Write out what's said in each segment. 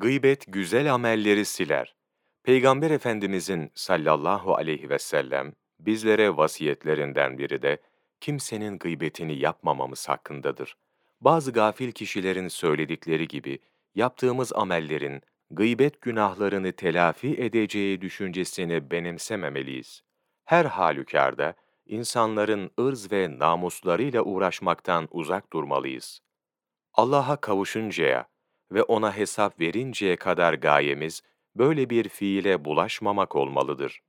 Gıybet güzel amelleri siler. Peygamber Efendimizin sallallahu aleyhi ve sellem bizlere vasiyetlerinden biri de kimsenin gıybetini yapmamamız hakkındadır. Bazı gafil kişilerin söyledikleri gibi yaptığımız amellerin gıybet günahlarını telafi edeceği düşüncesini benimsememeliyiz. Her halükarda insanların ırz ve namuslarıyla uğraşmaktan uzak durmalıyız. Allah'a kavuşuncaya ve ona hesap verinceye kadar gayemiz böyle bir fiile bulaşmamak olmalıdır.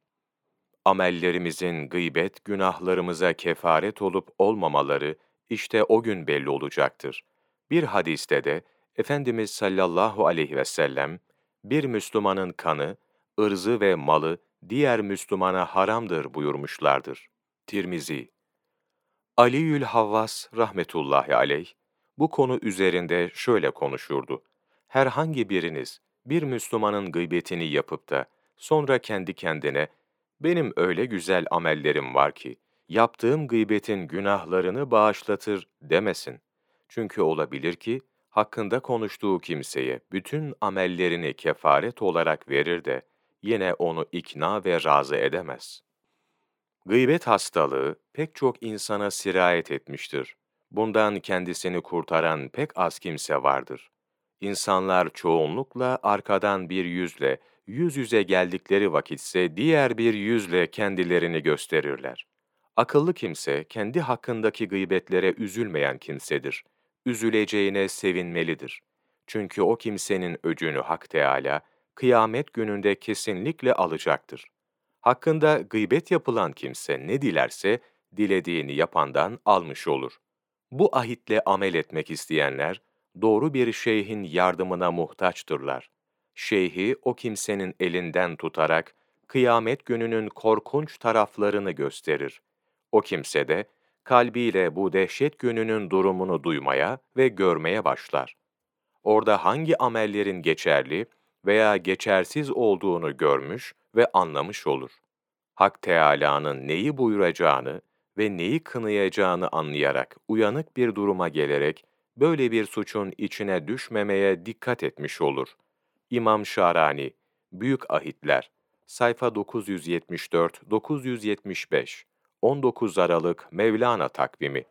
Amellerimizin gıybet günahlarımıza kefaret olup olmamaları işte o gün belli olacaktır. Bir hadiste de Efendimiz sallallahu aleyhi ve sellem bir Müslümanın kanı, ırzı ve malı diğer Müslümana haramdır buyurmuşlardır. Tirmizi Aliül Havvas rahmetullahi aleyh bu konu üzerinde şöyle konuşurdu. Herhangi biriniz bir Müslümanın gıybetini yapıp da sonra kendi kendine benim öyle güzel amellerim var ki yaptığım gıybetin günahlarını bağışlatır demesin. Çünkü olabilir ki hakkında konuştuğu kimseye bütün amellerini kefaret olarak verir de yine onu ikna ve razı edemez. Gıybet hastalığı pek çok insana sirayet etmiştir. Bundan kendisini kurtaran pek az kimse vardır. İnsanlar çoğunlukla arkadan bir yüzle, yüz yüze geldikleri vakitse diğer bir yüzle kendilerini gösterirler. Akıllı kimse kendi hakkındaki gıybetlere üzülmeyen kimsedir. Üzüleceğine sevinmelidir. Çünkü o kimsenin öcünü Hak Teâlâ, kıyamet gününde kesinlikle alacaktır. Hakkında gıybet yapılan kimse ne dilerse, dilediğini yapandan almış olur. Bu ahitle amel etmek isteyenler, doğru bir şeyhin yardımına muhtaçtırlar. Şeyhi o kimsenin elinden tutarak, kıyamet gününün korkunç taraflarını gösterir. O kimse de, kalbiyle bu dehşet gününün durumunu duymaya ve görmeye başlar. Orada hangi amellerin geçerli veya geçersiz olduğunu görmüş ve anlamış olur. Hak Teâlâ'nın neyi buyuracağını ve neyi kınayacağını anlayarak uyanık bir duruma gelerek böyle bir suçun içine düşmemeye dikkat etmiş olur. İmam Şarani, Büyük Ahitler, sayfa 974-975, 19 Aralık Mevlana takvimi